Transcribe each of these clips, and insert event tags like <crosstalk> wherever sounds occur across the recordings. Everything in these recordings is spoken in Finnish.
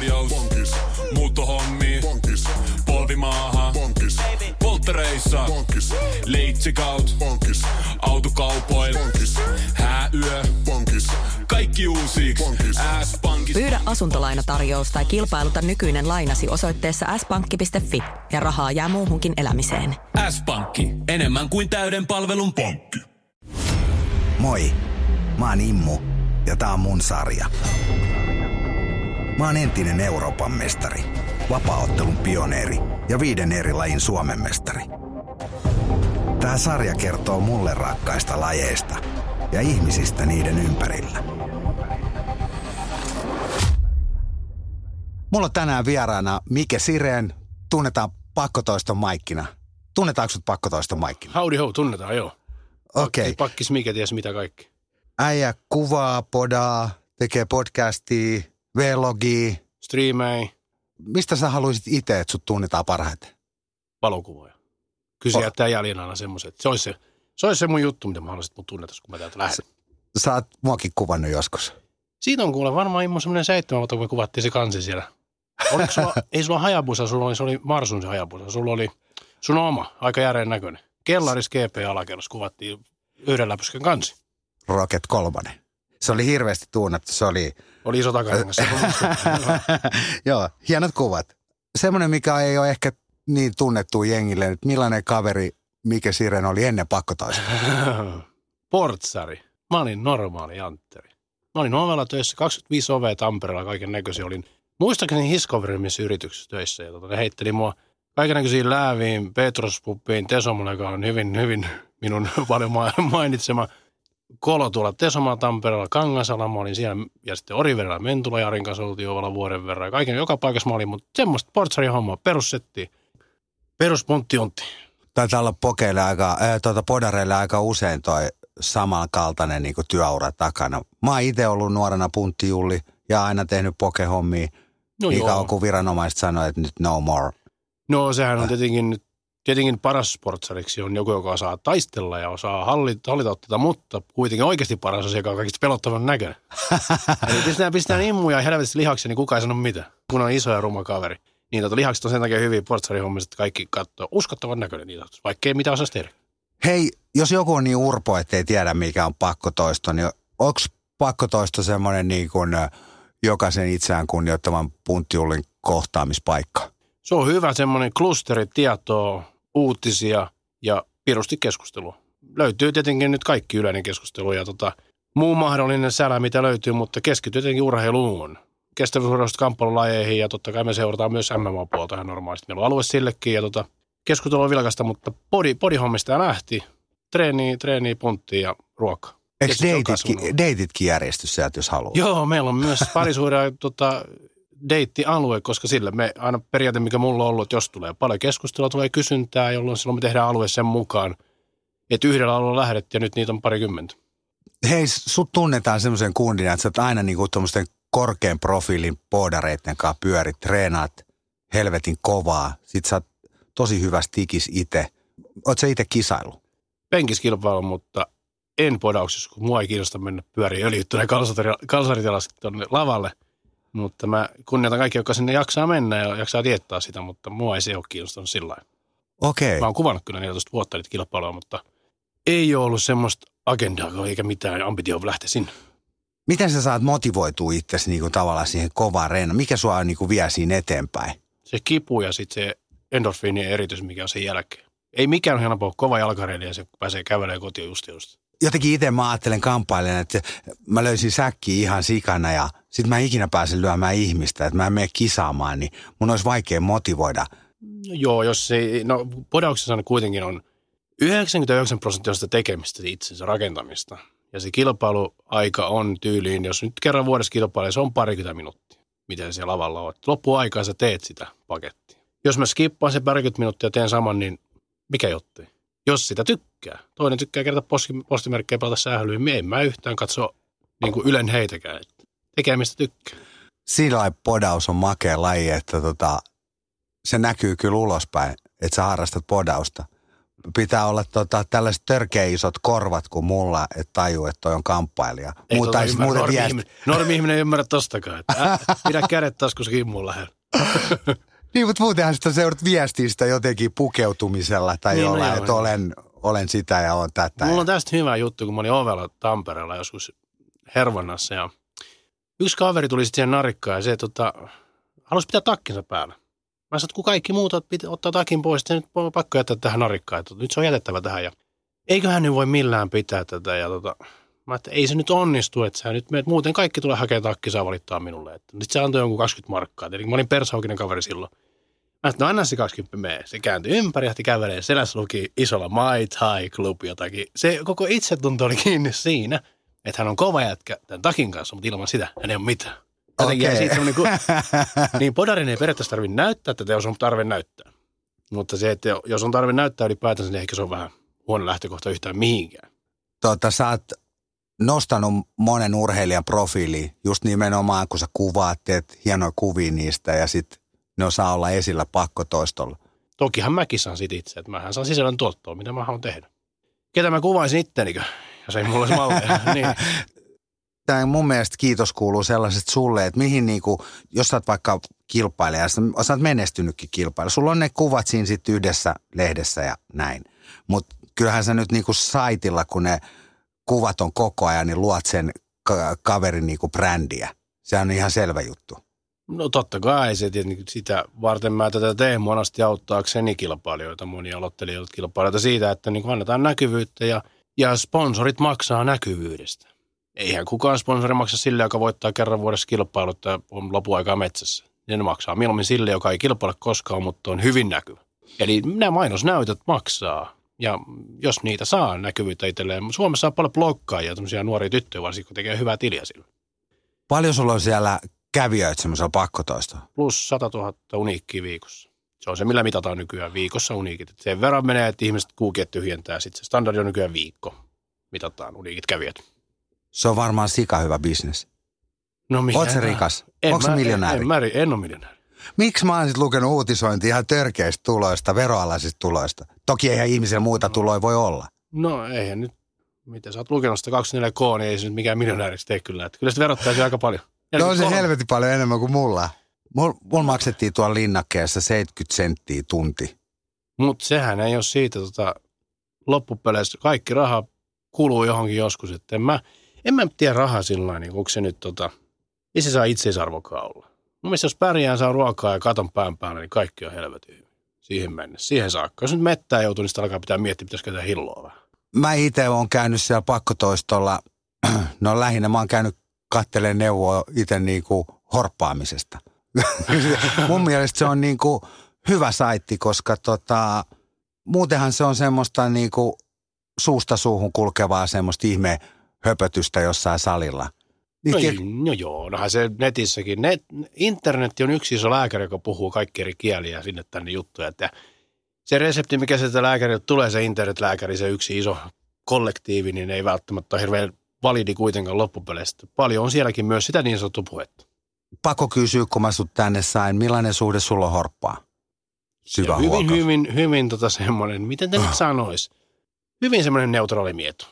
tarjous. Bonkis. Muuttohommi. Bonkis. Polvimaaha. Bonkis. Polttereissa. Bonkis. Leitsikaut. Bonkis. Autokaupoil. Bonkis. Hääyö. Bonkis. Kaikki uusi. S-pankki. Pyydä asuntolainatarjous tai kilpailuta nykyinen lainasi osoitteessa s-pankki.fi ja rahaa jää muuhunkin elämiseen. S-pankki. Enemmän kuin täyden palvelun pankki. Moi, mä oon Immu ja tää on mun sarja. Mä oon entinen Euroopan mestari, vapaaottelun pioneeri ja viiden eri lajin Suomen mestari. Tää sarja kertoo mulle rakkaista lajeista ja ihmisistä niiden ympärillä. Mulla on tänään vieraana Mike Sireen, tunnetaan pakkotoiston Maikkina. Tunnetaanko sut pakkotoiston Maikkina? Howdy ho, tunnetaan joo. Okei. Okay. Pakkis mikä ties mitä kaikki. Äijä kuvaa, podaa, tekee podcastia, vlogia. Striimei, Mistä sä haluaisit itse, että sut tunnetaan parhaiten? valokuvoja. Kyllä se jättää jäljen aina semmoiset. Se olisi se, se olisi se mun juttu, mitä mä haluaisin, että mun tunnetaan, kun mä täältä lähden. Sä oot muakin kuvannut joskus. Siitä on kuule varmaan immo semmoinen seitsemän vuotta, kun kuvattiin se kansi siellä. Oliko sulla, <laughs> ei sulla hajabusa, sulla oli, se oli Marsun se hajabusa. Sulla oli sun oma, aika järeen näköinen. Kellaris GP alakerros kuvattiin yhden läpysken kansi. Rocket 3. Se oli hirveästi tunnettu. Se oli, Oli iso oli- <laughs> joo, hienot kuvat. Semmoinen, mikä ei ole ehkä niin tunnettu jengille, että millainen kaveri Mike Siren oli ennen pakkotoista. <laughs> Portsari. Mä olin normaali Antteri. Mä olin ovella töissä, 25 ovea Tampereella kaiken näköisiä. Olin muistaakseni Hiscoverimissä yrityksessä töissä. Ja tota, ne heitteli mua kaiken näköisiin lääviin, Petrospuppiin, Tesomalle, joka on hyvin, hyvin minun <laughs> paljon ma- mainitsema kolo tuolla Tesomaa Tampereella, Kangasala, mä olin siellä ja sitten Orivedellä Mentula Jarin kanssa oltiin vuoden verran. Ja Kaiken, joka paikassa mä olin, mutta semmoista portsarin hommaa, perussetti, peruspunttijuntti. Taitaa olla pokeille aika, äh, tuota, podareille aika usein toi samankaltainen niin työura takana. Mä oon itse ollut nuorena punttijulli ja aina tehnyt pokehommia. No niin kauan kuin viranomaiset sanoi, että nyt no more. No sehän on tietenkin, nyt- tietenkin paras sportsariksi on joku, joka osaa taistella ja osaa hallita, hallita tätä, mutta kuitenkin oikeasti paras se, joka on kaikista pelottavan näköinen. <laughs> Eli pistetään, pistetään immuja ja helvetisti lihaksia, niin kukaan ei sano mitään, kun on iso ja ruma kaveri. Niin tota, lihakset on sen takia hyviä sportsarihommissa, että kaikki katsoo uskottavan näköinen niitä, vaikka ei mitään osaisi tehdä. Hei, jos joku on niin urpo, että ei tiedä mikä on pakkotoisto, niin onko pakkotoisto semmoinen niin kuin ö, jokaisen itseään kunnioittavan punttijullin kohtaamispaikka? Se on hyvä semmoinen klusteri tietoa, uutisia ja pirusti keskustelua. Löytyy tietenkin nyt kaikki yleinen keskustelu ja tota, muu mahdollinen sälä, mitä löytyy, mutta keskityy tietenkin urheiluun. Kestävyysurheilusta kamppailulajeihin ja totta kai me seurataan myös MMA-puolta ihan normaalisti. Meillä on alue sillekin ja tota, keskustelu on vilkasta, mutta body, bodyhommista lähti. Treeni, treeni, punttia ja ruoka. Eikö deititkin, deititkin järjesty sieltä, jos haluaa? Joo, meillä on myös parisuuden <laughs> tota, deittialue, koska sillä me aina periaate, mikä mulla on ollut, että jos tulee paljon keskustelua, tulee kysyntää, jolloin silloin me tehdään alue sen mukaan, että yhdellä alueella lähdettiin ja nyt niitä on parikymmentä. Hei, sut tunnetaan semmoisen kundina, että sä oot aina niinku tuommoisten korkean profiilin poodareiden kanssa pyörit, treenaat helvetin kovaa. Sit sä oot tosi hyvä stikis itse. Oot sä itse kisailu? Penkiskilpailu, mutta en podauksessa, kun mua ei kiinnosta mennä pyöriin öljyttyneen kalsaritelasti tuonne lavalle. Mutta mä kunnioitan kaikki, jotka sinne jaksaa mennä ja jaksaa tietää sitä, mutta mua ei se ole kiinnostanut sillä. Okei. Mä oon kuvannut kyllä 14 vuotta niitä kilpailuja, mutta ei ole ollut semmoista agendaa eikä mitään ambitioa lähteä sinne. Miten sä saat motivoitua itsesi niinku tavallaan siihen kovaan reena? Mikä sua niinku vie siinä eteenpäin? Se kipu ja sitten se endorfiinien eritys, mikä on sen jälkeen. Ei mikään ole helppoa, kova jalkareili ja se pääsee kävelemään kotiin just just. Jotenkin itse mä ajattelen kamppailen, että mä löysin säkkiä ihan sikana ja sit mä ikinä pääsen lyömään ihmistä, että mä en mene kisaamaan, niin mun olisi vaikea motivoida. No joo, jos ei, no podauksessa ne kuitenkin on 99 prosenttia on tekemistä, itsensä rakentamista. Ja se kilpailuaika on tyyliin, jos nyt kerran vuodessa kilpailee, se on parikymmentä minuuttia, miten siellä lavalla on. Loppuaikaa sä teet sitä pakettia. Jos mä skippaan se parikymmentä minuuttia ja teen saman, niin mikä jottei? Jos sitä tykkää. Toinen tykkää kerta posti, postimerkkejä pelata sählyyn, niin en mä yhtään katso niin kuin Ylen heitäkään. että Tekemistä tykkää. Sillä podaus on makea laji, että tota, se näkyy kyllä ulospäin, että sä harrastat podausta. pitää olla tota, tällaiset törkeä isot korvat kuin mulla, että tajuu, että toi on kamppailija. Ei Mutta tota ymmärrä. muuten normi, ihminen, normi ihminen ei ymmärrä tostakaan. Että, äh, pidä kädet taskussa kimmuun lähellä. <laughs> Niin, mutta muutenhan sitä seudut viestiä sitä jotenkin pukeutumisella tai Niin, no jollain, joo, että olen, olen sitä ja olen tätä. Mulla on tästä hyvä juttu, kun mä olin ovella Tampereella joskus Hervannassa ja yksi kaveri tuli sitten siihen narikkaan ja se tota, halusi pitää takkinsa päällä. Mä sanoin, että kun kaikki muut ottaa takin pois, niin nyt on pakko jättää tähän narikkaan. Että nyt se on jätettävä tähän ja eiköhän nyt voi millään pitää tätä. Ja tota, mä että ei se nyt onnistu, että sä nyt meet, muuten kaikki tulee hakemaan takki, saa valittaa minulle. Sitten se antoi jonkun 20 markkaa. Eli mä olin persaukinen kaveri silloin. Mä sanoin, no anna se 20 mee. Se kääntyi ympäri lähti kävelee. Selässä luki isolla My Thai Club jotakin. Se koko itsetunto oli kiinni siinä, että hän on kova jätkä tämän takin kanssa, mutta ilman sitä hän ei ole mitään. Jotenkin Okei. siitä kun, <laughs> niin podarin ei periaatteessa tarvitse näyttää tätä, jos on tarve näyttää. Mutta se, että jos on tarve näyttää ylipäätänsä, niin ehkä se on vähän huono lähtökohta yhtään mihinkään. tota, sä oot nostanut monen urheilijan profiili just nimenomaan, kun sä kuvaat, teet hienoja kuvia niistä ja sitten ne osaa olla esillä pakkotoistolla. Tokihan mäkin saan siitä itse, että mähän saan sisällön tuottoa, mitä mä haluan tehdä. Ketä mä kuvaisin ittenikö, jos ei mulla olisi malleja. <laughs> niin. Tämä mun mielestä kiitos kuuluu sellaiset sulle, että mihin niinku, jos sä oot vaikka kilpailija, ja sä sä oot menestynytkin kilpailija, sulla on ne kuvat siinä sit yhdessä lehdessä ja näin. Mutta kyllähän sä nyt niinku saitilla, kun ne kuvat on koko ajan, niin luot sen ka- kaverin niinku brändiä. Se on ihan selvä juttu. No totta kai se tietenkin sitä varten mä tätä teen monesti auttaakseni kilpailijoita, monia aloittelijoita kilpailijoita siitä, että niin annetaan näkyvyyttä ja, ja sponsorit maksaa näkyvyydestä. Eihän kukaan sponsori maksa sille, joka voittaa kerran vuodessa kilpailut ja on lopuaikaa metsässä. Ne maksaa mieluummin sille, joka ei kilpaile koskaan, mutta on hyvin näkyvä. Eli nämä mainosnäytöt maksaa. Ja jos niitä saa näkyvyyttä itselleen, Suomessa on paljon blokkaajia, tämmöisiä nuoria tyttöjä varsinkin, kun tekee hyvää tiliä sillä. Paljon sulla on siellä kävijöitä semmoisella pakkotoistolla? plus 100 000 uniikkiä viikossa. Se on se, millä mitataan nykyään viikossa uniikit. Et sen verran menee, että ihmiset kuukiet tyhjentää. Sitten se standardi on nykyään viikko. Mitataan uniikit kävijät. Se on varmaan sika hyvä bisnes. No? Oot sä rikas? En Onko mä- miljonääri? En, en, mä, en ole miljonääri. Miksi mä oon sit lukenut uutisointia ihan törkeistä tuloista, veroalaisista tuloista? Toki eihän ihmisillä muita tuloja voi olla. No eihän nyt, mitä sä oot lukenut sitä 24K, niin ei se nyt mikään miljonääriksi tee kyllä. Että kyllä sitä verottaisi aika paljon. No on se 43. helvetin paljon enemmän kuin mulla. Mulla mul maksettiin tuolla linnakkeessa 70 senttiä tunti. Mutta sehän ei ole siitä tota, loppupeleissä. Kaikki raha kuluu johonkin joskus. Että en mä, en mä tiedä rahaa sillä niin onko se nyt tota, ei se saa itseisarvokaan olla. Mun mielestä jos pärjään, saa ruokaa ja katon pään päällä, niin kaikki on helvetin hyvin. Siihen mennessä, siihen saakka. Jos nyt mettää joutuu, niin sitä alkaa pitää miettiä, pitäisikö tehdä hilloa vähän. Mä itse oon käynyt siellä pakkotoistolla, <clears throat> no lähinnä mä oon käynyt katteleen neuvoa itse niinku horppaamisesta. <laughs> Mun mielestä se on niinku hyvä saitti, koska tota, muutenhan se on semmoista niinku suusta suuhun kulkevaa semmoista ihme höpötystä jossain salilla. Niin No, ei, no joo, nohan se netissäkin. Net, internet on yksi iso lääkäri, joka puhuu kaikki eri kieliä sinne tänne juttuja. Että se resepti, mikä sieltä lääkäriltä tulee, se internetlääkäri, se yksi iso kollektiivi, niin ei välttämättä ole hirveän validi kuitenkaan loppupeleistä. Paljon on sielläkin myös sitä niin sanottua puhetta. Pakko kysyä, kun mä sut tänne sain, millainen suhde sulla on horppaa? Syvä hyvin, huokaus. hyvin, hyvin tota semmoinen, miten te nyt sanois? Hyvin semmoinen neutraali mieto.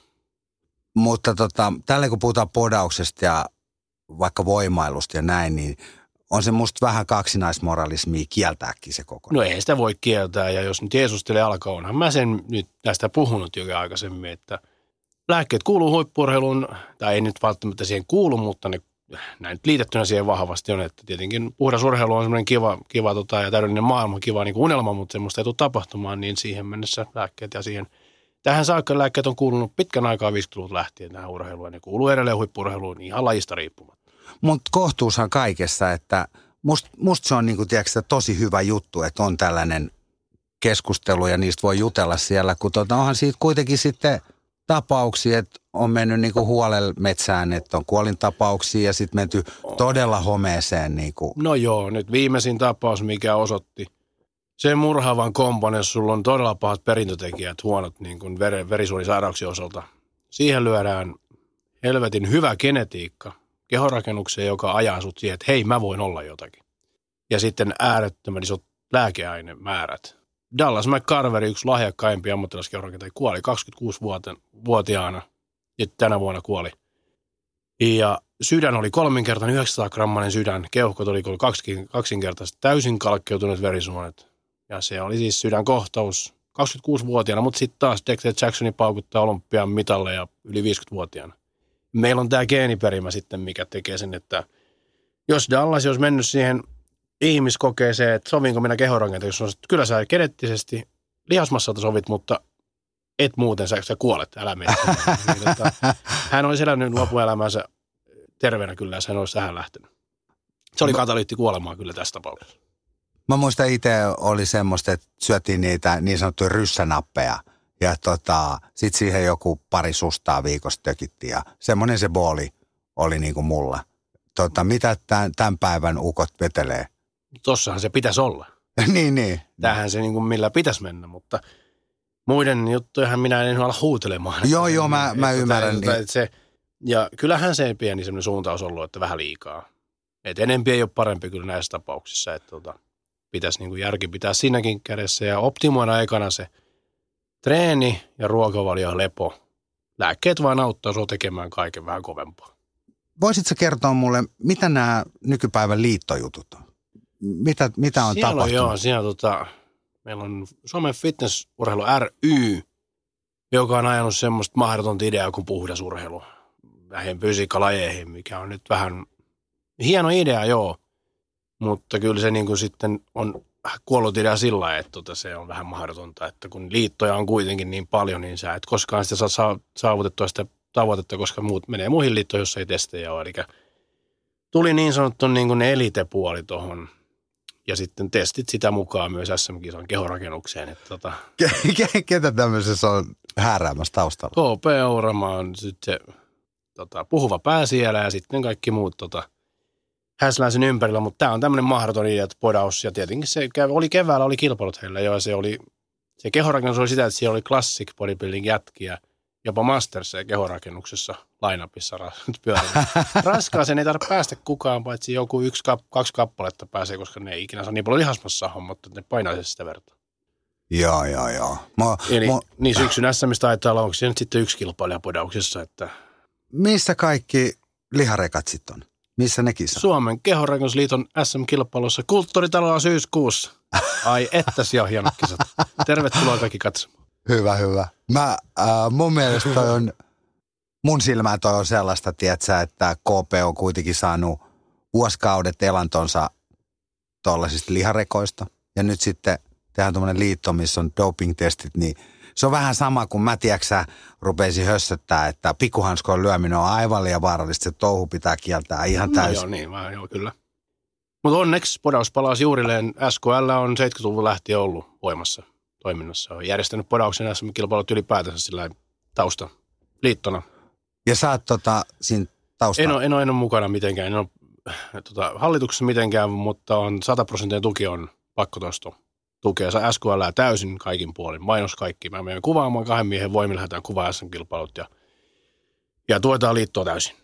Mutta tota, tällä kun puhutaan podauksesta ja vaikka voimailusta ja näin, niin on se musta vähän kaksinaismoralismia kieltääkin se koko. No ei sitä voi kieltää, ja jos nyt Jeesustelee alkaa, onhan mä sen nyt tästä puhunut jo aikaisemmin, että lääkkeet kuuluu huippurheiluun, tai ei nyt välttämättä siihen kuulu, mutta ne näin liitettynä siihen vahvasti on, että tietenkin puhdas urheilu on semmoinen kiva, kiva tota, ja täydellinen maailma, kiva niin unelma, mutta semmoista ei tule tapahtumaan, niin siihen mennessä lääkkeet ja siihen Tähän saakka lääkkeet on kuulunut pitkän aikaa 50-luvulta lähtien tähän urheiluun, ne kuuluu edelleen huippurheiluun ihan lajista riippumatta. Mutta kohtuushan kaikessa, että musta must se on niinku, tiedätkö, tosi hyvä juttu, että on tällainen keskustelu ja niistä voi jutella siellä, kun tota, onhan siitä kuitenkin sitten tapauksia, että on mennyt niinku huolella metsään, että on kuolintapauksia ja sitten menty todella homeeseen. Niinku. No joo, nyt viimeisin tapaus, mikä osoitti sen murhaavan kompan, jos sulla on todella pahat perintötekijät, huonot niin kuin ver- verisuonisairauksien osalta. Siihen lyödään helvetin hyvä genetiikka kehorakennukseen, joka ajaa sut siihen, että hei, mä voin olla jotakin. Ja sitten äärettömän isot lääkeainemäärät. Dallas McCarveri, yksi lahjakkaimpia ammattilaiskeurakentajia, kuoli 26-vuotiaana. Ja tänä vuonna kuoli. Ja sydän oli kolminkertainen 900 grammanen sydän, keuhkot oli kaksinkertaisesti täysin kalkkeutuneet verisuonet. Ja se oli siis sydänkohtaus 26-vuotiaana, mutta sitten taas Dexter Jacksoni paukuttaa olympian mitalle ja yli 50-vuotiaana. Meillä on tämä geeniperimä sitten, mikä tekee sen, että jos Dallas olisi mennyt siihen ihmiskokeeseen, että sovinko minä kehorakenteen, jos on, kyllä sä geneettisesti lihasmassalta sovit, mutta et muuten, sä, sä kuolet, älä mene. <laughs> niin, tota, hän olisi elänyt lopuelämänsä terveenä kyllä, jos hän olisi tähän lähtenyt. Se oli katalyytti kuolemaa kyllä tässä tapauksessa. Mä muistan itse oli semmoista, että syötiin niitä niin sanottuja ryssänappeja ja tota, sit siihen joku pari sustaa viikossa tökittiin ja semmoinen se booli oli niin kuin mulla. Tota, mitä tämän, tämän päivän ukot vetelee? Tossahan se pitäisi olla. <laughs> niin, niin. Tämähän se niin kuin millä pitäisi mennä, mutta muiden juttujahan minä en ala huutelemaan. Joo, joo, mä, mä Että- ymmärrän. että- että se, ja kyllähän se pieni semmoinen suuntaus ollut, että vähän liikaa. Et enempi ei ole parempi kyllä näissä tapauksissa, että tota, pitäisi niin kuin järki pitää siinäkin kädessä ja optimoida ekana se treeni ja ruokavalio ja lepo. Lääkkeet vaan auttaa sinua tekemään kaiken vähän kovempaa. Voisitko kertoa mulle, mitä nämä nykypäivän liittojutut on? Mitä, mitä on siellä tapahtunut? On, joo, siellä tota, meillä on Suomen fitnessurheilu ry, joka on ajanut semmoista mahdotonta ideaa kuin puhdas urheilu näihin fysiikkalajeihin, mikä on nyt vähän hieno idea, joo. Mutta kyllä se niin kuin sitten on kuollut idea sillä että tota se on vähän mahdotonta, että kun liittoja on kuitenkin niin paljon, niin sä et koskaan sitä saa saa- saavutettua sitä tavoitetta, koska muut menee muihin liittoihin, jos ei testejä ole. Eli tuli niin sanottu niin kuin elitepuoli tuohon ja sitten testit sitä mukaan myös SM-kisan kehorakennukseen. Että tota, Ke- ke- Ketä tämmöisessä on hääräämässä taustalla? KP Ourama on sitten se tota, puhuva pää siellä ja sitten kaikki muut tota, häslää sen ympärillä, mutta tämä on tämmöinen mahdoton idea, että podaus. Ja tietenkin se kävi- oli keväällä, oli kilpailut heillä jo ja se oli, se kehorakennus oli sitä, että siellä oli classic bodybuilding jätkiä, jopa Masters ja kehorakennuksessa lainapissa <laughs> pyörii. Raskaaseen ei tarvitse päästä kukaan, paitsi joku yksi, kaksi kappaletta pääsee, koska ne ei ikinä saa niin paljon lihasmassa että ne painaisi sitä verta. Joo, joo, joo. Mo, Eli mo, niin syksyn SM taitaa olla, onko siellä nyt sitten yksi kilpailija podauksessa, että missä kaikki liharekat sitten on? Missä ne kisat? Suomen kehorakennusliiton SM-kilpailussa kulttuuritaloa syyskuussa. Ai että siellä on hienot kisat. Tervetuloa kaikki katsomaan. Hyvä, hyvä. Mä, äh, mun mielestä toi on, mun silmään toi on sellaista, tietsä, että KP on kuitenkin saanut vuosikaudet elantonsa tuollaisista liharekoista. Ja nyt sitten tehdään tuommoinen liitto, missä on doping-testit, niin se on vähän sama kuin mä, tiedäksä, rupeisin hössöttää, että pikkuhanskojen lyöminen on aivan liian vaarallista. Se touhu pitää kieltää ihan No täysin. joo, niin, joo, kyllä. Mutta onneksi podaus palasi juurilleen. SKL on 70-luvun lähtien ollut voimassa toiminnassa. On järjestänyt podauksen SM-kilpailut ylipäätänsä sillä tausta liittona. Ja sä oot tota, siinä taustalla. En ole, en ole, en ole mukana mitenkään, en ole tota, hallituksessa mitenkään, mutta on 100 prosenttia tuki on pakko Saa SQL täysin kaikin puolin, mainos kaikki. Mä menen kuvaamaan kahden miehen voimilla, lähdetään kuvaa SM-kilpailut ja, ja tuetaan liittoa täysin.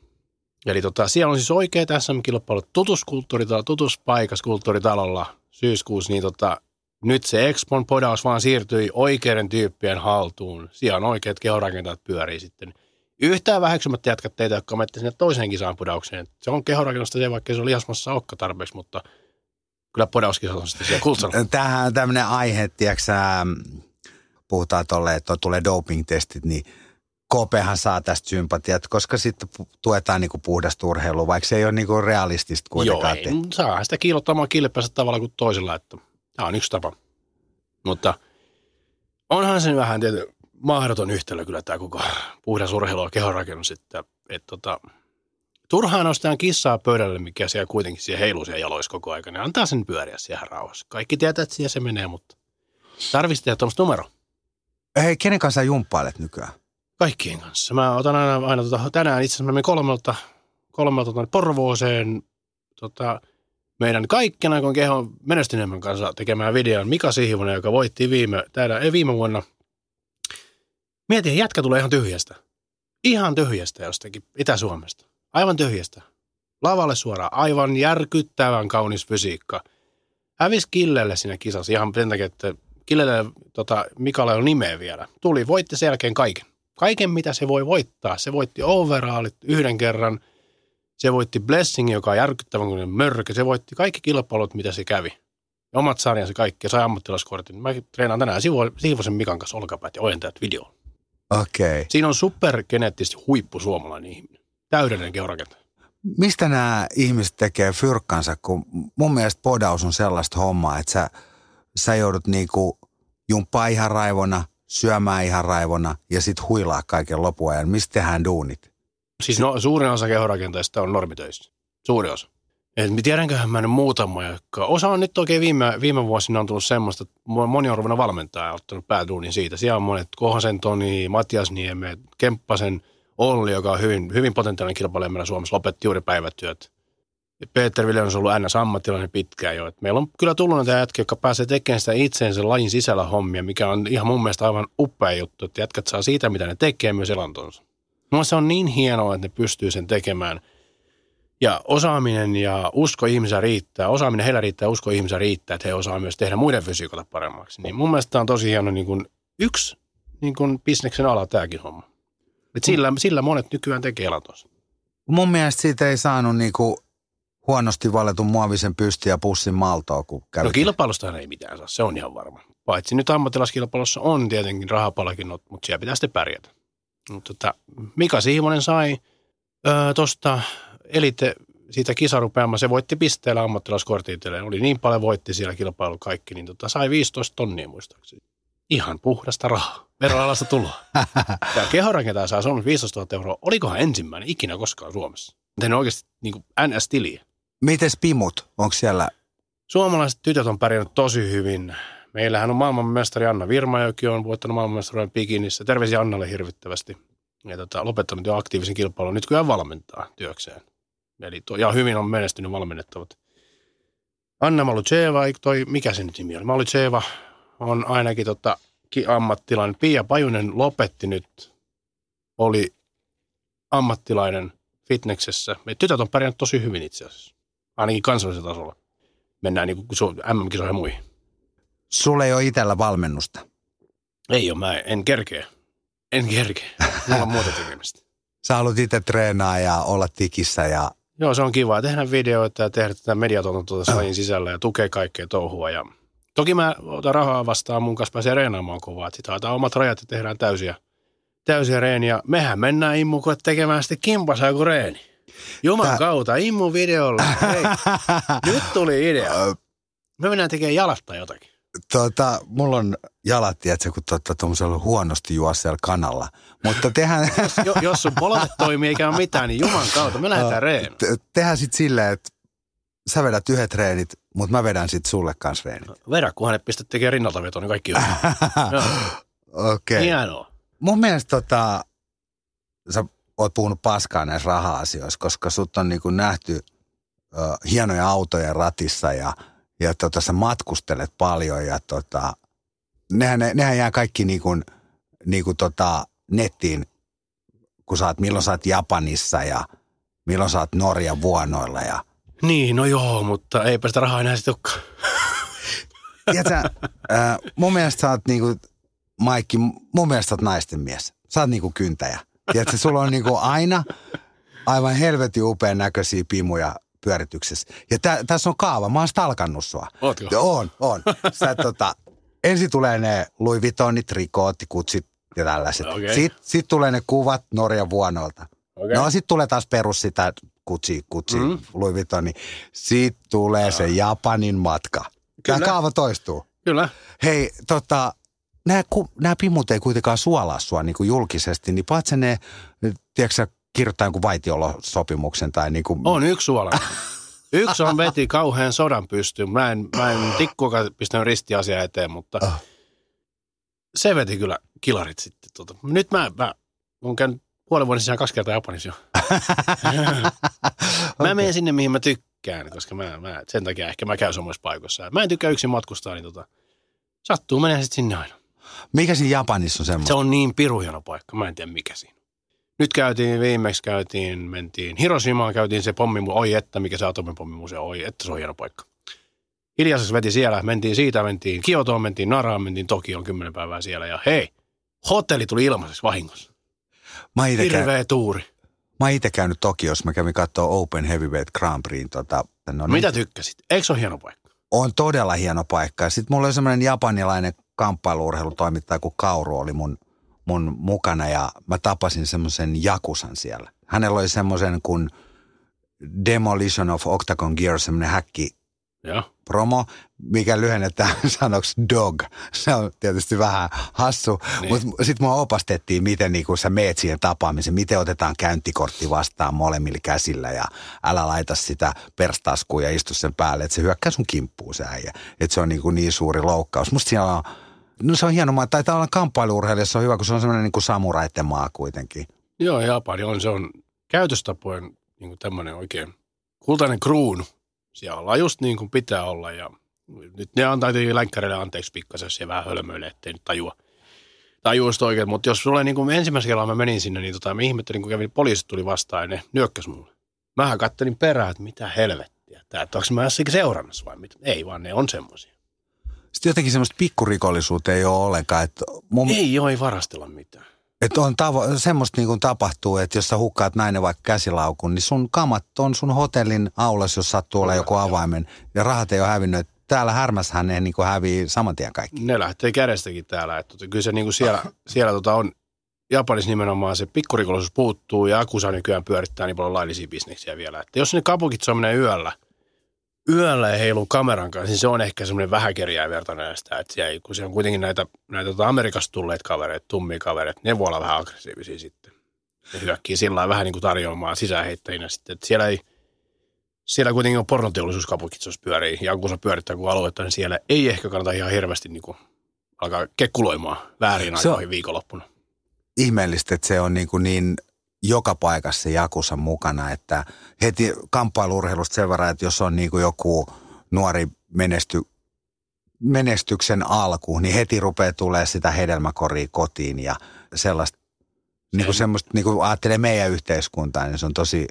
Eli tota, siellä on siis oikeat SM-kilpailut tutuskulttuuritalo, tutuspaikas kulttuuritalolla syyskuussa, niin tota, nyt se Expon podaus vaan siirtyi oikeiden tyyppien haltuun. Siellä on oikeat kehorakentajat pyörii sitten yhtään väheksymättä jatkat teitä, jotka menette sinne toiseen kisaan podaukseen. Se on kehorakennusta se, vaikka se on lihasmassa okka tarpeeksi, mutta kyllä podauskisat on sitten siellä kultsalla. Tämähän on tämmöinen aihe, tiedätkö sä, puhutaan tolle, että tulee doping-testit, niin KPhan saa tästä sympatiat, koska sitten tuetaan niinku puhdasta urheilua, vaikka se ei ole niinku realistista Joo, kuitenkaan. ei, mutta saa sitä kiilottamaan kilpeänsä tavalla kuin toisella, että tämä on yksi tapa. Mutta onhan se vähän tietysti mahdoton yhtälö kyllä tämä koko puhdas urheilu ja kehorakennus, että, että tota, turhaan nostetaan kissaa pöydälle, mikä siellä kuitenkin siellä heiluu siellä jaloissa koko ajan. Ne antaa sen pyöriä siellä rauhassa. Kaikki tietää, että siellä se menee, mutta tarvitsisi tehdä tuommoista numero. Hei, kenen kanssa sä jumppailet nykyään? Kaikkien kanssa. Mä otan aina, aina tota, tänään itse asiassa mä menin kolmelta, kolmelta tuonne Porvooseen tota, meidän kaikkien aikojen kehon menestyneemmän kanssa tekemään videon Mika Sihvonen, joka voitti viime, täällä, ei viime vuonna. Mietin, jätkä tulee ihan tyhjästä. Ihan tyhjästä jostakin Itä-Suomesta. Aivan tyhjästä. Lavalle suoraan. Aivan järkyttävän kaunis fysiikka. Hävisi Killelle siinä kisassa ihan sen takia, että Kilelle tota, Mikalle ole nimeä vielä. Tuli, voitti sen jälkeen kaiken. Kaiken, mitä se voi voittaa. Se voitti overallit yhden kerran. Se voitti Blessing, joka on järkyttävän kuin mörkö. Se voitti kaikki kilpailut, mitä se kävi. Ja omat sarjansa kaikki ja sai ammattilaskortin. Mä treenaan tänään Siivosen Mikan kanssa olkapäät ja ojentajat video. Okei. Okay. Siinä on supergeneettisesti huippusuomalainen ihminen. Täydellinen keurakentaja. Mistä nämä ihmiset tekee fyrkkansa, kun mun mielestä podaus on sellaista hommaa, että sä, sä joudut niinku jumppaa ihan raivona, syömään ihan raivona ja sit huilaa kaiken lopuajan. Mistä tehdään duunit? Siis no, suurin osa kehorakentajista on normitöissä. Suuri osa. Et tiedänköhän mä nyt muutama, jotka... Osa on nyt oikein viime, viime vuosina on tullut semmoista, että moni on ruvennut valmentaa ja ottanut pääduunin siitä. Siellä on monet Kohosen Toni, Matias Nieme, Kemppasen Olli, joka on hyvin, hyvin potentiaalinen kilpailija meillä Suomessa, lopetti juuri päivätyöt. Peter Ville on ollut ns. ammattilainen pitkään jo. Et meillä on kyllä tullut näitä jätkiä, jotka pääsee tekemään sitä itseensä lajin sisällä hommia, mikä on ihan mun mielestä aivan upea juttu, että jätkät saa siitä, mitä ne tekee, myös elantonsa. Mun se on niin hienoa, että ne pystyy sen tekemään. Ja osaaminen ja usko ihmisiä riittää. Osaaminen heillä riittää, usko ihmisiä riittää, että he osaa myös tehdä muiden fysiikoita paremmaksi. Niin mun mielestä tämä on tosi hieno niin kuin yksi niin kuin bisneksen ala tämäkin homma. Et sillä, sillä monet nykyään tekee elantonsa. Mun mielestä siitä ei saanut niinku huonosti valitun muovisen pysti ja pussin maltoa, kun kävi. No kilpailustahan ei mitään saa, se on ihan varma. Paitsi nyt ammattilaiskilpailussa on tietenkin rahapalkinnot, mutta siellä pitää sitten pärjätä. Mutta tota, Mika Siivonen sai öö, tuosta elite siitä kisarupeamaa, se voitti pisteellä ammattilaiskortin Oli niin paljon voitti siellä kilpailu kaikki, niin tota, sai 15 tonnia muistaakseni. Ihan puhdasta rahaa, veroalasta tuloa. ja kehorakentaja saa Suomessa 15 000 euroa. Olikohan ensimmäinen ikinä koskaan Suomessa? Tehnyt oikeasti niin NS-tiliä. Mites pimut? Onko siellä? Suomalaiset tytöt on pärjännyt tosi hyvin. Meillähän on maailmanmestari Anna Virmajoki on voittanut maailmanmestaruuden Pikinissä. Terveisiä Annalle hirvittävästi. Ja tota, lopettanut jo aktiivisen kilpailun nyt kun valmentaa työkseen. Eli to, ja hyvin on menestynyt valmennettavat. Anna Malucheva, toi, mikä se nyt nimi oli? Malucheva on ainakin tota, ammattilainen. Pia Pajunen lopetti nyt, oli ammattilainen fitneksessä. Me tytöt on pärjännyt tosi hyvin itse asiassa, ainakin kansallisella tasolla. Mennään niin kuin MM-kisoihin ja muihin. Sulla ei ole itsellä valmennusta. Ei ole, mä en kerkeä. En kerkeä. Mulla on muuta tekemistä. <laughs> Sä haluat itse treenaa ja olla tikissä ja... Joo, se on kiva. Tehdä videoita ja tehdä tätä mediatuotantoa tässä lajin sisällä ja tukea kaikkea touhua. Ja toki mä otan rahaa vastaan, mun kanssa pääsee reenaamaan kovaa. Sitten omat rajat ja tehdään täysiä, täysiä reeniä. Mehän mennään Immu tekemään sitten kimpasaa kuin reeni. Juman Tää... kautta, Immu videolla. Hei, <laughs> nyt tuli idea. Me mennään tekemään jalasta jotakin. Tota, mulla on jalat, tiedätkö, kun tota, tuommoisella huonosti juosella kanalla. Mutta tehdään... <laughs> jos, jos sun polvet toimii eikä ole mitään, niin juman kautta me lähdetään reeniin. Te, tehdään sitten silleen, että sä vedät yhdet treenit, mutta mä vedän sitten sulle kanssa treenit. No, vedä, kunhan et pistä tekemään rinnalta vetoa, niin kaikki on. <laughs> Okei. Okay. Hienoa. Mun mielestä tota, sä oot puhunut paskaa näissä raha-asioissa, koska sut on niinku nähty ö, hienoja autoja ratissa ja – ja tota, sä matkustelet paljon ja tota, nehän, nehän jää kaikki niin kuin, niin kuin tota, nettiin, kun sä oot, milloin sä oot Japanissa ja milloin sä oot Norjan vuonoilla ja niin, no joo, mutta eipä sitä rahaa enää sitten <laughs> Tiedätkö, äh, mun mielestä sä oot niinku, Maikki, mun mielestä sä oot naisten mies. Sä oot niinku kyntäjä. Tiedätkö, sulla on niinku aina aivan helvetin upean näköisiä pimuja pyörityksessä. Ja tä, tässä on kaava, mä oon stalkannut sua. Ootko? On, on. Sä, tota, ensin tulee ne Louis Vuittonit, rikootti, kutsit ja tällaiset. Okay. Sitten sit tulee ne kuvat Norjan vuonolta. Okay. No sitten tulee taas perus sitä kutsi, kutsi, mm. Louis Vuittoni. Sitten tulee se Japanin matka. Kyllä. Tämä kaava toistuu. Kyllä. Hei, tota, nämä, nämä pimut ei kuitenkaan suolaa sua niin kuin julkisesti, niin paitsi ne, tiedätkö kirjoittaa jonkun vaitiolosopimuksen tai niin kuin... On yksi suola. Yksi on veti kauhean sodan pystyyn. Mä en, mä en tikkuakaan pistänyt ristiasiaa eteen, mutta oh. se veti kyllä kilarit sitten. Tota. Nyt mä, mä olen käynyt puolen vuoden sisään kaksi kertaa Japanissa jo. Mä okay. menen sinne, mihin mä tykkään, koska mä, mä, sen takia ehkä mä käyn samassa paikoissa. Mä en tykkää yksin matkustaa, niin tota, sattuu menee sitten sinne aina. Mikä siinä Japanissa on semmoista? Se on niin piruhieno paikka, mä en tiedä mikä siinä. Nyt käytiin, viimeksi käytiin, mentiin Hiroshimaan, käytiin se pommimu, oi että, mikä se atomipommimuseo, oi että se on hieno paikka. Hiljaisessa veti siellä, mentiin siitä, mentiin Kiotoon, mentiin Naraan, mentiin Tokioon kymmenen päivää siellä ja hei, hotelli tuli ilmaiseksi vahingossa. Mä Hirveä tuuri. Mä ite käynyt Tokiossa, mä kävin katsoa Open Heavyweight Grand Prix. Tota, no, Mitä tykkäsit? Eikö se ole hieno paikka? on todella hieno paikka. Sitten mulla oli semmoinen japanilainen kamppailuurheilutoimittaja kuin Kauru oli mun, mun mukana ja mä tapasin semmoisen Jakusan siellä. Hänellä oli semmoisen kuin Demolition of Octagon Gear, semmoinen häkki Joo. promo, mikä lyhennetään <laughs> sanoksi dog. Se on tietysti vähän hassu, Niin. mutta sitten mua opastettiin, miten niinku sä meet siihen tapaamiseen, miten otetaan käyntikortti vastaan molemmilla käsillä ja älä laita sitä perstaskuun ja istu sen päälle, että se hyökkää sun kimppuun se äijä. Että se on niinku niin suuri loukkaus. Musta siellä on, no se on hieno maa, taitaa olla kamppailuurheilija, se on hyvä, kun se on semmoinen niinku samuraitten maa kuitenkin. Joo, Japani on, se on käytöstapojen niin kuin tämmöinen oikein kultainen kruunu. Siellä ollaan just niin kuin pitää olla ja nyt ne antaa tietenkin länkkäreille anteeksi pikkasen, jos vähän hölmöilee, ettei nyt tajua. Tajua sitä oikein, mutta jos sulle niin kuin ensimmäisen kerran mä menin sinne, niin tota, mä ihmettelin, kun kävin, poliisit tuli vastaan ja ne nyökkäs mulle. Mähän kattelin perään, että mitä helvettiä. Tää, että onko mä jossakin seurannassa vai mitä? Ei, vaan ne on semmoisia. Sitten jotenkin semmoista pikkurikollisuutta ei ole ollenkaan. Että mun, Ei joo, ei varastella mitään. Että on tavo- semmoista niin kuin tapahtuu, että jos sä hukkaat nainen vaikka käsilaukun, niin sun kamat on sun hotellin aulas, jos sattuu olla joku avaimen ja rahat ei ole hävinnyt. Täällä härmässähän ne niin kuin hävii saman tien kaikki. Ne lähtee kädestäkin täällä. Että tota, kyllä se niin kuin siellä, siellä tota on, Japanissa nimenomaan se pikkurikollisuus puuttuu ja Akusa nykyään pyörittää niin paljon laillisia bisneksiä vielä. Että jos ne kapukit menee yöllä, yöllä ja heiluu kameran kanssa, niin se on ehkä semmoinen vähäkeriä vertainen näistä. Että kun se on kuitenkin näitä, näitä tota Amerikasta tulleet kavereita, tummia kavereita, ne voi olla vähän aggressiivisia sitten. Ne hyökkii sillä vähän niin kuin tarjoamaan sisäänheittäjinä sitten. Että siellä ei, siellä kuitenkin on pornoteollisuus kapukitsos pyörii ja kun se pyörittää kuin aluetta, niin siellä ei ehkä kannata ihan hirveästi niin kuin alkaa kekkuloimaan väärin aikoihin viikonloppuna. Ihmeellistä, että se on niin, kuin niin joka paikassa se Jakusa mukana, että heti kamppailuurheilusta sen verran, että jos on niin kuin joku nuori menesty, menestyksen alku, niin heti rupeaa tulee sitä hedelmäkoria kotiin ja sellaista, niin kuin Se- semmoista, niin kuin ajattelee meidän yhteiskuntaa, niin se on tosi,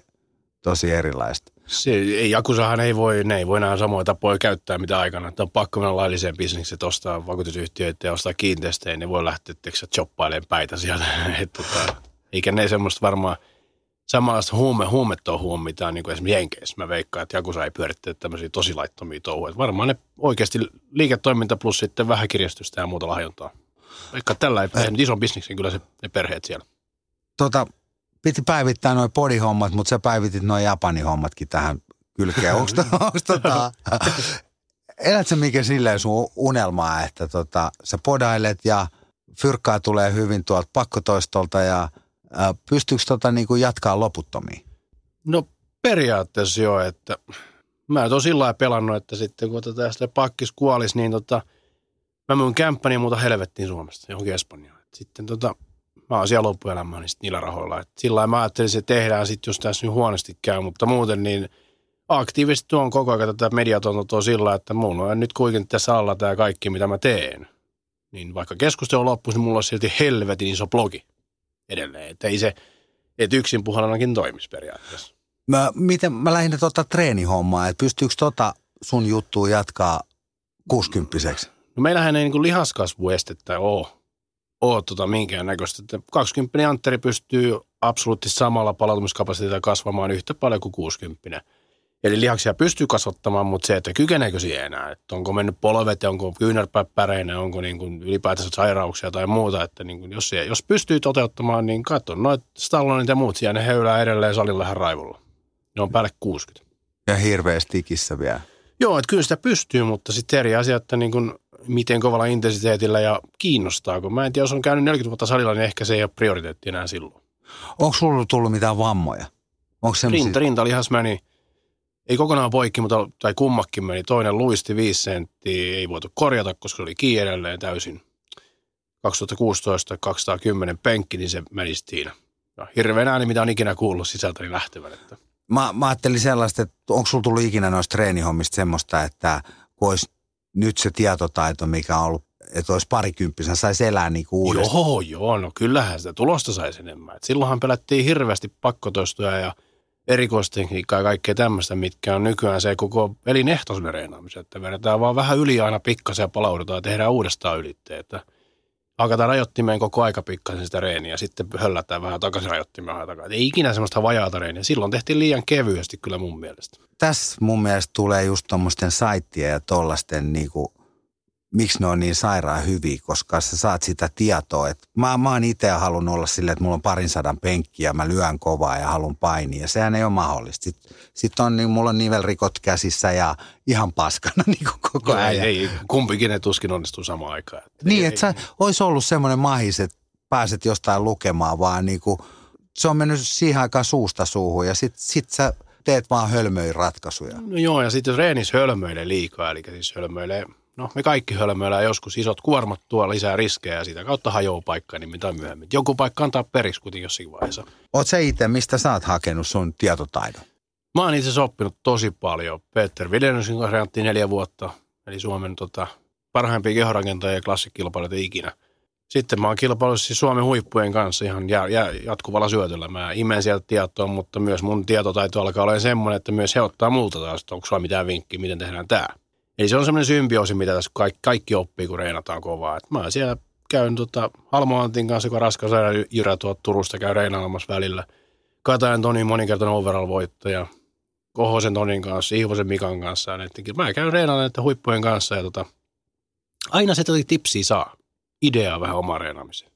tosi erilaista. Se, ei, Jakusahan ei voi, ne ei voi enää samoja tapoja käyttää mitä aikana. Että on pakko mennä lailliseen bisnekseen, että ostaa vakuutusyhtiöitä ja ostaa kiinteistöjä, niin voi lähteä teksä choppailemaan päitä sieltä. <laughs> Et, tota, eikä ne semmoista varmaan samanlaista huume, huumetouhua, mitä on niin kuin esimerkiksi Jenkeissä. Mä veikkaan, että Jakusa ei pyörittele tämmöisiä tosi laittomia touhuja. Et varmaan ne oikeasti liiketoiminta plus sitten vähän kirjastusta ja muuta lahjontaa. Vaikka tällä ei tehnyt ison bisneksen kyllä se, ne perheet siellä. Tota, piti päivittää noin podihommat, mutta sä päivitit noin Japanin hommatkin tähän kylkeen. Onko <laughs> tota, elät sä mikä silleen sun unelmaa, että tota, sä podailet ja fyrkkaa tulee hyvin tuolta pakkotoistolta ja pystyykö tota niinku jatkaa loputtomiin? No periaatteessa joo, että mä nyt oon sillä pelannut, että sitten kun tota tästä pakkis kuolisi, niin tota, mä myyn kämppäni muuta helvettiin Suomesta johonkin Espanjaan. Et sitten tota, mä oon siellä loppuelämää niin niillä rahoilla. Et sillä lailla mä ajattelin, että se tehdään sitten, jos tässä nyt huonosti käy, mutta muuten niin aktiivisesti tuon koko ajan tätä mediatontoa sillä että mulla on nyt kuitenkin tässä alla tämä kaikki, mitä mä teen. Niin vaikka keskustelu loppuisi, niin mulla on silti helvetin iso blogi edelleen. Että ei se, että yksin puhalanakin toimisi periaatteessa. Mä, miten, mä lähinnä tota treenihommaa, että pystyykö tota sun juttua jatkaa 60 No meillähän ei niin lihaskasvuestettä ole, ole tota minkäännäköistä. Että 20 Antteri pystyy absoluuttisesti samalla palautumiskapasiteetilla kasvamaan yhtä paljon kuin 60 Eli lihaksia pystyy kasvattamaan, mutta se, että kykeneekö siihen enää, että onko mennyt polvet ja onko kyynärpäät päreinä, onko niin kuin ylipäätänsä sairauksia tai muuta, että niin kuin jos, jos pystyy toteuttamaan, niin katso noita Stallonit ja muut siellä, ne höylää edelleen salilla ihan raivolla. Ne on päälle 60. ja hirveästi ikissä vielä. Joo, että kyllä sitä pystyy, mutta sitten eri asia, että niin kuin miten kovalla intensiteetillä ja kiinnostaako. Mä en tiedä, jos on käynyt 40 vuotta salilla, niin ehkä se ei ole prioriteetti enää silloin. Onko sulla tullut mitään vammoja? Onko semmoisia? Rinta, rintalihas meni, ei kokonaan poikki, mutta tai kummakin meni. Toinen luisti 5 senttiä, ei voitu korjata, koska se oli kiinni edelleen täysin. 2016 210 penkki, niin se meni siinä. Ja hirveän ääni, mitä on ikinä kuullut sisältäni lähtevän. Että Mä, mä ajattelin sellaista, että onko sulla tullut ikinä noista treenihommista semmoista, että kun olisi nyt se tietotaito, mikä on ollut, että olisi parikymppisenä, saisi elää niin kuin uudestaan. Joo, joo, no kyllähän sitä tulosta saisi enemmän. Et silloinhan pelättiin hirveästi pakkotoistoja ja erikoistekniikkaa ja kaikkea tämmöistä, mitkä on nykyään se koko elinehtoisen reenaamisen, että vedetään vaan vähän yli aina pikkasen ja palaudutaan ja tehdään uudestaan ylitteen, että hakataan rajoittimeen koko aika pikkasen sitä reeniä ja sitten höllätään vähän takaisin rajoittimeen takaa. Ei ikinä semmoista vajaata reeniä. Silloin tehtiin liian kevyesti kyllä mun mielestä. Tässä mun mielestä tulee just tuommoisten saittien ja tollasten niinku, miksi ne on niin sairaan hyviä, koska sä saat sitä tietoa. Et mä, mä oon itse halunnut olla silleen, että mulla on parin sadan penkkiä, mä lyön kovaa ja haluan painia. Ja sehän ei ole mahdollista. Sitten sit on, niin, mulla on nivelrikot käsissä ja ihan paskana <laughs> niin kuin koko ajan. Ei, ei, kumpikin ne tuskin onnistuu samaan aikaan. Että Niin, että sä olisi ollut semmoinen mahis, että pääset jostain lukemaan, vaan niinku, se on mennyt siihen aikaan suusta suuhun ja sit, sit sä teet vaan hölmöjä ratkaisuja. No joo, ja sitten jos reenis hölmöilee liikaa, eli siis hölmöilee, no me kaikki hölmöilään joskus isot kuormat tuo lisää riskejä ja sitä kautta hajoaa paikka niin tai myöhemmin. Joku paikka antaa periksi kuitenkin jossakin vaiheessa. Oot sä itse, mistä sä oot hakenut sun tietotaidon? Mä oon itse asiassa oppinut tosi paljon. Peter Viljanusin kanssa neljä vuotta, eli Suomen tota, parhaimpia kehorakentajia ja klassikilpailijoita ikinä. Sitten mä oon kilpailut siis Suomen huippujen kanssa ihan jä, jä, jatkuvalla syötöllä. Mä imen sieltä tietoa, mutta myös mun tietotaito alkaa olla semmoinen, että myös he ottaa multa taas, että onko sulla mitään vinkkiä, miten tehdään tämä. Eli se on semmoinen symbioosi, mitä tässä kaikki, kaikki oppii, kun reenataan kovaa. Et mä siellä käyn tota, Halmo Antin kanssa, kun raskas Jyrä tuolta Turusta käy reenailemassa välillä. Katajan Toni moninkertainen overall-voittaja. Kohosen Tonin kanssa, Ihvosen Mikan kanssa. Näittenkin. Mä käyn reenailemaan näiden huippujen kanssa ja tota, aina se tipsiä saa. Ideaa vähän omaan reenaamiseen.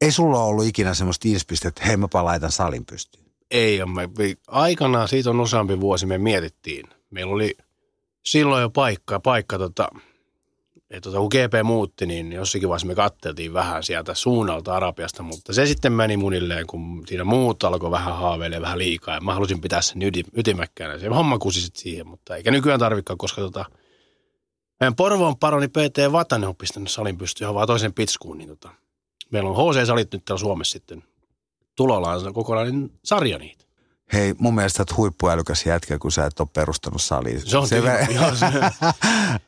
Ei sulla ollut ikinä semmoista inspistä, että hei mäpä laitan salin pystyyn. Ei. Me, aikanaan, siitä on useampi vuosi, me mietittiin. Meillä oli silloin jo paikka, paikka tota, että tota, kun GP muutti, niin jossakin vaiheessa me katteltiin vähän sieltä suunnalta Arabiasta, mutta se sitten meni munilleen, kun siinä muut alkoi vähän haaveilemaan vähän liikaa. Ja mä halusin pitää sen yti, ytimekkäänä. Se homma kusi sitten siihen, mutta eikä nykyään tarvikaan, koska tota, meidän Porvoon paroni PT Vatanen on pistänyt salin pystyyn vaan toisen pitskuun, niin tota, meillä on HC-salit nyt täällä Suomessa sitten tulollaan kokonainen sarja niitä. Hei, mun mielestä sä oot huippuälykäs jätkä, kun sä et ole perustanut salia. Se on, se, tyhmä, joo, se,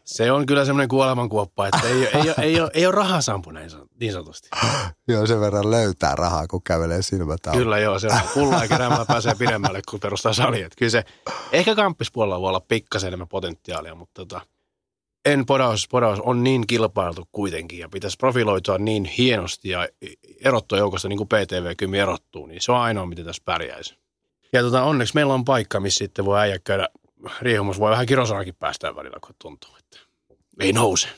se on kyllä semmoinen kuolemankuoppa, että ei, ei, ei, ei, ole, ei ole rahaa sampu näin niin sanotusti. <gasps> joo, sen verran löytää rahaa, kun kävelee silmät auki. Kyllä joo, se on pullaa keräämällä pääsee pidemmälle, kun perustaa. Että kyllä se, ehkä kamppispuolella voi olla pikkasen enemmän potentiaalia, mutta tota, en podaus, podaus on niin kilpailtu kuitenkin ja pitäisi profiloitua niin hienosti ja erottua joukosta niin kuin PTV-kymi erottuu, niin se on ainoa, miten tässä pärjäisi. Ja tota, onneksi meillä on paikka, missä sitten voi äijä käydä riehumassa. Voi vähän kirosanakin päästään välillä, kun tuntuu, että ei nouse.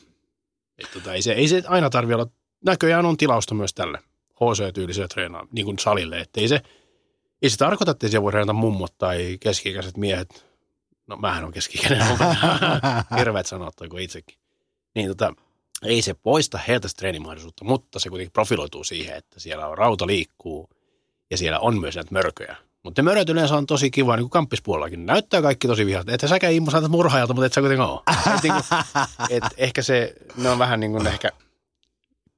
Et tota, ei, se, ei se aina tarvitse olla, näköjään on tilausta myös tälle HC-tyyliselle treenaan, niin kuin salille. Että ei se, ei se tarkoita, että siellä voi treenata mummot tai keski-ikäiset miehet. No mähän on keski-ikäinen, <laughs> hirveät sanoa kuin itsekin. Niin tota, ei se poista heiltä treenimahdollisuutta, mutta se kuitenkin profiloituu siihen, että siellä on rauta liikkuu ja siellä on myös näitä mörköjä. Mutta ne möröt yleensä on tosi kiva, niin kuin kamppispuolellakin. Näyttää kaikki tosi vihat. Että säkään Immo saatat murhaajalta, mutta et sä kuitenkaan ole. Et, niin kuin, <laughs> et ehkä se, ne on vähän niin kuin ehkä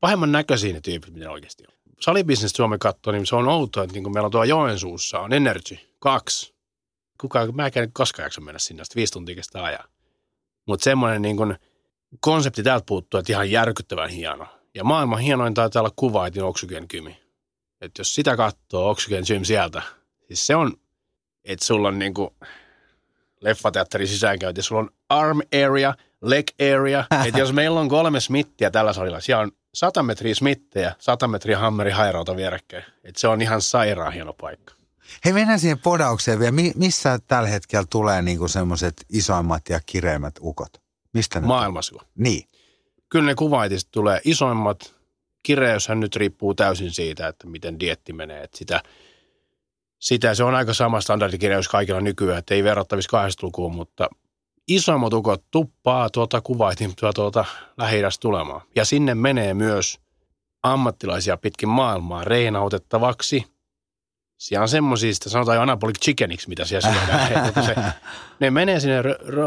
pahemman näköisiä ne tyypit, mitä ne oikeasti on. Salibisnes Suomi katsoo, niin se on outoa, että niin kuin meillä on tuo Joensuussa on Energy 2. Kuka, mä en koskaan jaksa mennä sinne, sitten viisi tuntia kestää ajaa. Mutta semmoinen niin kuin konsepti täältä puuttuu, että ihan järkyttävän hieno. Ja maailman hienoin taitaa olla kuva, että Oxygen Kymi. Että jos sitä katsoo, Oxygen Gym sieltä, Siis se on, että sulla on niinku leffateatterin sisäänkäynti, sulla on arm area, leg area. <laughs> että jos meillä on kolme smittiä tällä salilla, siellä on 100 metriä smittejä, 100 metriä hammeri hairauta vierekkäin. Että se on ihan sairaan hieno paikka. Hei, mennään siihen podaukseen vielä. Mi- missä tällä hetkellä tulee niinku semmoiset isoimmat ja kireimmät ukot? Mistä ne Maailmassa. Niin. Kyllä ne kuvaitista tulee isoimmat. Kireyshän nyt riippuu täysin siitä, että miten dietti menee. Että sitä, sitä se on aika sama standardikireys kaikilla nykyään, että ei verrattavissa 80-lukuun, mutta isoimmat ukot tuppaa tuota kuvaitin tuota lähi tulemaan. Ja sinne menee myös ammattilaisia pitkin maailmaa reinautettavaksi. Siellä on semmoisista, sanotaan jo anabolic chickeniksi, mitä siellä syödään. <laughs> se, ne menee sinne,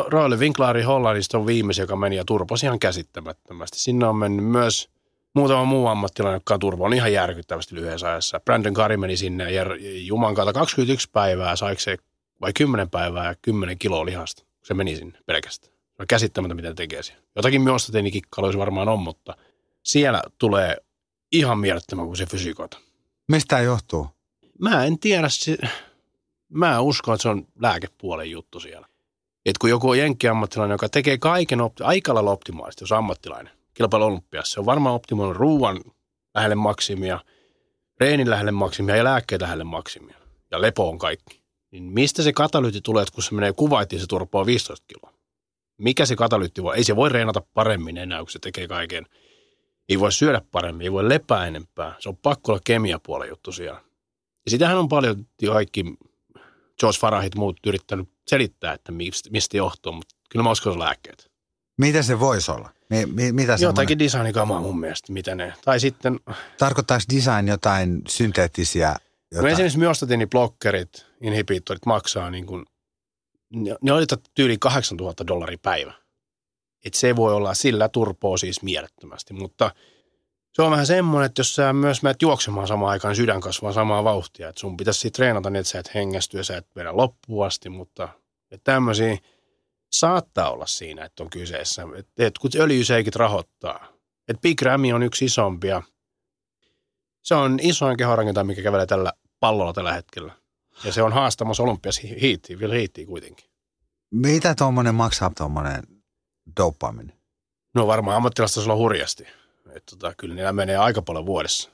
Royal Winklari Hollandista on viimeisen, joka meni ja turposi ihan käsittämättömästi. Sinne on mennyt myös muutama muu ammattilainen, joka on turva, on ihan järkyttävästi lyhyessä ajassa. Brandon Kari meni sinne ja Juman kautta 21 päivää, saiko se vai 10 päivää ja 10 kiloa lihasta. Se meni sinne pelkästään. Se on käsittämättä, mitä tekee siellä. Jotakin myostatiinikikkailuissa varmaan on, mutta siellä tulee ihan mielettömän kuin se fysiikoita. Mistä tämä johtuu? Mä en tiedä, se, Mä uskon, että se on lääkepuolen juttu siellä. Et kun joku on jenkkiammattilainen, joka tekee kaiken opti- aika lailla optimaalisesti, jos ammattilainen, kilpailu olympiassa, se on varmaan optimoinut ruuan lähelle maksimia, reenin lähelle maksimia ja lääkkeet lähelle maksimia. Ja lepo on kaikki. Niin mistä se katalyytti tulee, että kun se menee kuvaittiin, se turpaa 15 kiloa? Mikä se katalyytti voi? Ei se voi reenata paremmin enää, kun se tekee kaiken. Ei voi syödä paremmin, ei voi lepää enempää. Se on pakko olla kemiapuolen juttu siellä. Ja sitähän on paljon kaikki George Farahit muut yrittänyt selittää, että mistä, johtuu, mutta kyllä mä uskon, lääkkeet. Mitä se voisi olla? Mi- mi- mitä semmoinen- Jotakin designikamaa mun mielestä, mitä ne. Tai sitten, Tarkoittaako design jotain synteettisiä? no Jotain? esimerkiksi myostatiiniblokkerit, inhibitorit maksaa niin kuin, ne, ne oli tyyli 8000 dollaria päivä. Et se voi olla sillä turpoo siis mielettömästi, mutta se on vähän semmoinen, että jos sä myös menet juoksemaan samaan aikaan, niin sydän kasvaa samaa vauhtia. Että sun pitäisi treenata niin, että sä et hengästy ja sä et vedä loppuun asti, mutta tämmöisiä saattaa olla siinä, että on kyseessä. Että et, kun öljyseikit rahoittaa. Että Big Rami on yksi isompia. Se on isoin kehorakentaa, mikä kävelee tällä pallolla tällä hetkellä. Ja se on haastamassa olympias hiittiin, vielä hiittiin kuitenkin. Mitä tuommoinen maksaa tuommoinen dopaminen? No varmaan ammattilaista on hurjasti. Että tota, kyllä niillä menee aika paljon vuodessa.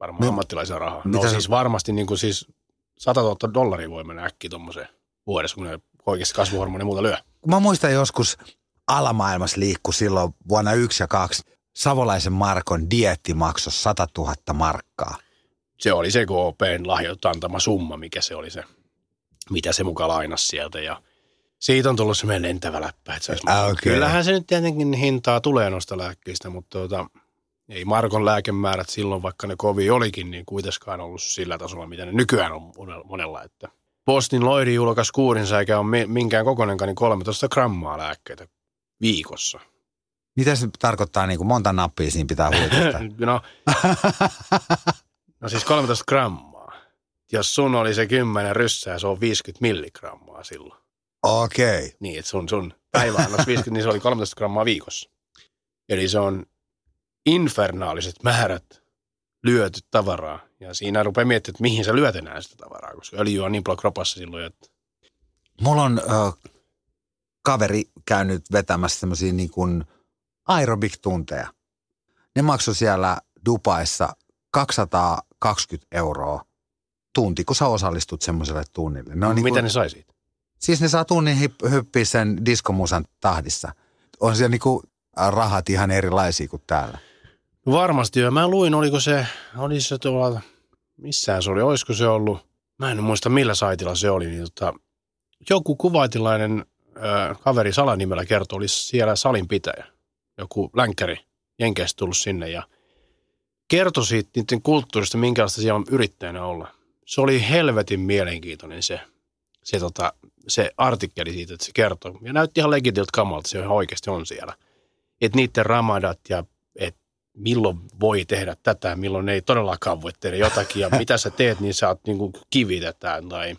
Varmaan No, ammattilaisia rahaa. No mitä se- siis varmasti niin kuin siis 100 000 dollaria voi mennä äkkiä tuommoiseen vuodessa, kun ne oikeasti kasvuhormoni muuta lyö. Mä muistan joskus alamaailmassa liikkui silloin vuonna yksi ja kaksi. Savolaisen Markon dieetti maksoi 100 000 markkaa. Se oli se KPn lahjoitta antama summa, mikä se oli se, mitä se mukaan lainasi sieltä. Ja siitä on tullut semmoinen lentävä läppä. Että se olisi okei. Kyllähän se nyt tietenkin hintaa tulee noista lääkkeistä, mutta tota, ei Markon lääkemäärät silloin, vaikka ne kovin olikin, niin kuitenkaan ollut sillä tasolla, mitä ne nykyään on monella. Että Postin Loiri julkaisi kuurinsa eikä ole mi- minkään kokoinenkaan, niin 13 grammaa lääkkeitä viikossa. Mitä se tarkoittaa, niin kuin monta nappia siinä pitää huitata? <laughs> no, no siis 13 grammaa. Jos sun oli se 10 ryssää, se on 50 milligrammaa silloin. Okei. Okay. Niin, että sun, sun päiväannos 50, niin se oli 13 grammaa viikossa. Eli se on infernaaliset määrät lyöty tavaraa. Ja siinä rupeaa miettimään, että mihin sä lyöt enää sitä tavaraa, koska öljy on niin paljon kropassa silloin, että Mulla on ö, kaveri käynyt vetämässä semmoisia niin kuin aerobik-tunteja. Ne maksoi siellä Dubaissa 220 euroa tunti, kun sä osallistut semmoiselle tunnille. Ne on niin mitä kuin, ne sai siitä? Siis ne saa tunnin hip- hyppiä sen diskomusan tahdissa. On siellä niin kuin rahat ihan erilaisia kuin täällä. Varmasti jo. Mä luin, oliko se, oli se tuolla, missään se oli, olisiko se ollut, mä en muista millä saitilla se oli, niin tota, joku kuvaitilainen ö, kaveri salanimellä kertoi, olisi siellä salinpitäjä, joku länkkäri Jenkeistä tullut sinne ja kertoi siitä niiden kulttuurista, minkälaista siellä on yrittäjänä olla. Se oli helvetin mielenkiintoinen se, se, tota, se artikkeli siitä, että se kertoi. Ja näytti ihan legitiltä kamalta, se ihan oikeasti on siellä. Että niiden ramadat ja milloin voi tehdä tätä, milloin ei todellakaan voi tehdä jotakin. Ja <laughs> mitä sä teet, niin sä oot niin kuin kivitetään tai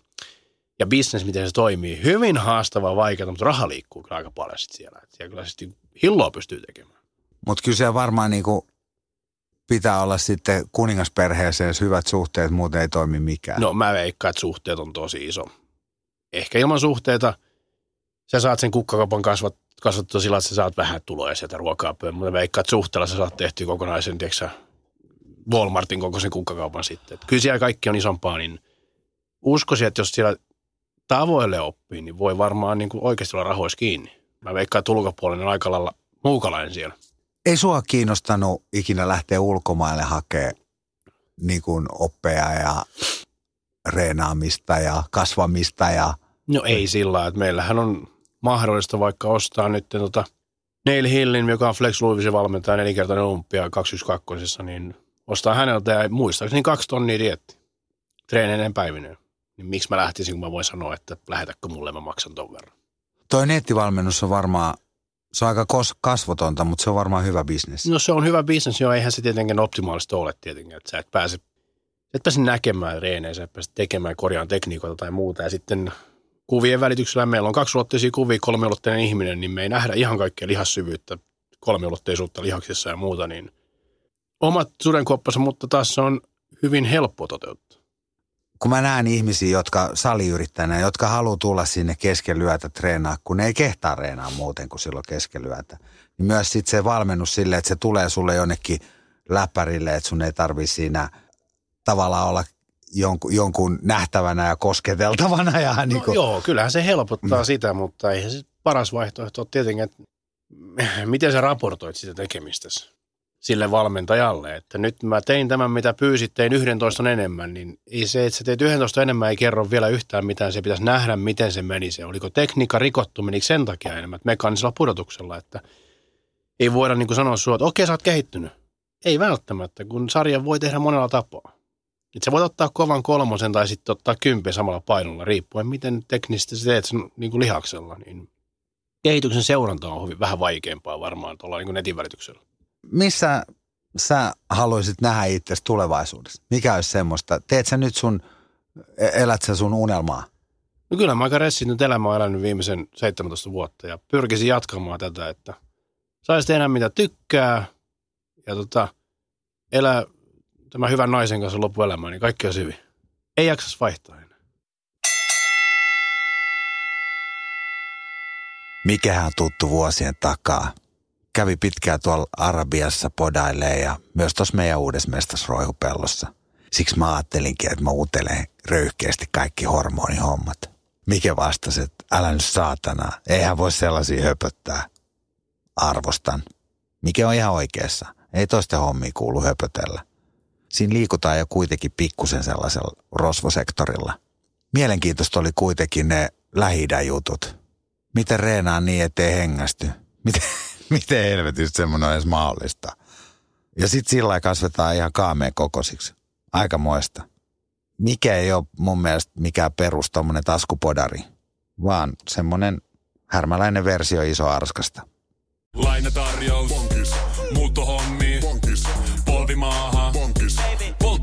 ja business, miten se toimii. Hyvin haastavaa, vaikeaa, mutta raha liikkuu kyllä aika paljon sit siellä. Et siellä kyllä sitten hilloa pystyy tekemään. Mutta kyllä siellä varmaan niin kuin pitää olla sitten kuningasperheeseen hyvät suhteet, muuten ei toimi mikään. No mä veikkaan, että suhteet on tosi iso. Ehkä ilman suhteita sä saat sen kukkakaupan kasvat, kasvattua sillä, että sä saat vähän tuloja sieltä ruokaa pöydän. Mutta veikkaan, että suhteella sä saat tehtyä kokonaisen, tiedätkö Walmartin kokoisen kukkakaupan sitten. Et kyllä siellä kaikki on isompaa, niin uskoisin, että jos siellä tavoille oppii, niin voi varmaan niin kuin oikeasti olla rahoissa kiinni. Mä veikkaan, että ulkopuolinen on aika lailla muukalainen siellä. Ei sua kiinnostanut ikinä lähteä ulkomaille hakemaan niin kuin oppeja ja reenaamista ja kasvamista ja No ei sillä lailla, että meillähän on mahdollista vaikka ostaa nyt tota Neil Hillin, joka on Flex Luivisen valmentaja nelinkertainen olympia 212, niin ostaa häneltä ja muistaakseni kaksi tonnia dietti. Treeninen päivinen. Niin miksi mä lähtisin, kun mä voin sanoa, että lähetäkö mulle, mä maksan ton verran. toi nettivalmennus on varmaan, se on aika kasvotonta, mutta se on varmaan hyvä bisnes. No se on hyvä bisnes, joo, eihän se tietenkään optimaalista ole tietenkin, että sä et pääse, et pääse näkemään reenejä, sä et pääse tekemään korjaan tekniikoita tai muuta ja sitten kuvien välityksellä meillä on kaksiulotteisia kuvia, kolmiulotteinen ihminen, niin me ei nähdä ihan kaikkea lihassyvyyttä, kolmiulotteisuutta lihaksissa ja muuta, niin omat sudenkuoppansa, mutta taas se on hyvin helppo toteuttaa. kun mä näen ihmisiä, jotka saliyrittäjänä, jotka haluaa tulla sinne keskelyötä treenaa, kun ne ei kehtaa treenaa muuten kuin silloin keskelyötä. Niin myös sitten se valmennus sille, että se tulee sulle jonnekin läppärille, että sun ei tarvi siinä tavallaan olla jonkun, jonkun nähtävänä ja kosketeltavana. Ja no, niin kuin, Joo, kyllähän se helpottaa mm. sitä, mutta ei se paras vaihtoehto ole tietenkin, että miten sä raportoit sitä tekemistäsi sille valmentajalle, että nyt mä tein tämän, mitä pyysit, tein 11 enemmän, niin ei se, että sä teet 11 enemmän, ei kerro vielä yhtään mitään, se pitäisi nähdä, miten se meni se. Oliko tekniikka rikottu, menikö sen takia enemmän, että mekaanisella pudotuksella, että ei voida niin kuin sanoa sulle, että okei, sä oot kehittynyt. Ei välttämättä, kun sarja voi tehdä monella tapaa. Et sä voit ottaa kovan kolmosen tai sitten ottaa kympi samalla painolla, riippuen miten teknisesti sä teet sen niin kuin lihaksella. Niin kehityksen seuranta on hyvin, vähän vaikeampaa varmaan tuolla niin netin välityksellä. Missä sä haluaisit nähdä itse tulevaisuudessa? Mikä olisi semmoista? Teet sä nyt sun, e- elät sä sun unelmaa? No kyllä mä aika nyt elämä olen elänyt viimeisen 17 vuotta ja pyrkisin jatkamaan tätä, että saisi tehdä mitä tykkää ja tota, elää tämän hyvän naisen kanssa loppuelämää, niin kaikki on hyvin. Ei jaksas vaihtaa enää. Mikähän tuttu vuosien takaa. Kävi pitkään tuolla Arabiassa podailee ja myös tuossa meidän uudessa mestasroihupellossa. Siksi mä ajattelinkin, että mä utelen röyhkeästi kaikki hormonihommat. Mikä vastasi, että älä nyt saatana, eihän voi sellaisia höpöttää. Arvostan. Mikä on ihan oikeassa. Ei toisten hommia kuulu höpötellä siinä liikutaan jo kuitenkin pikkusen sellaisella rosvosektorilla. Mielenkiintoista oli kuitenkin ne lähi jutut. Miten reenaa niin, ettei hengästy? Miten, <laughs> miten helvetistä semmoinen on edes mahdollista? Ja sitten sillä kasvetaan ihan kaameen kokosiksi. Aika moista. Mikä ei ole mun mielestä mikään perus tommonen taskupodari, vaan semmoinen härmäläinen versio iso arskasta. Lainatarjous. Bonkis. Muuttohommi.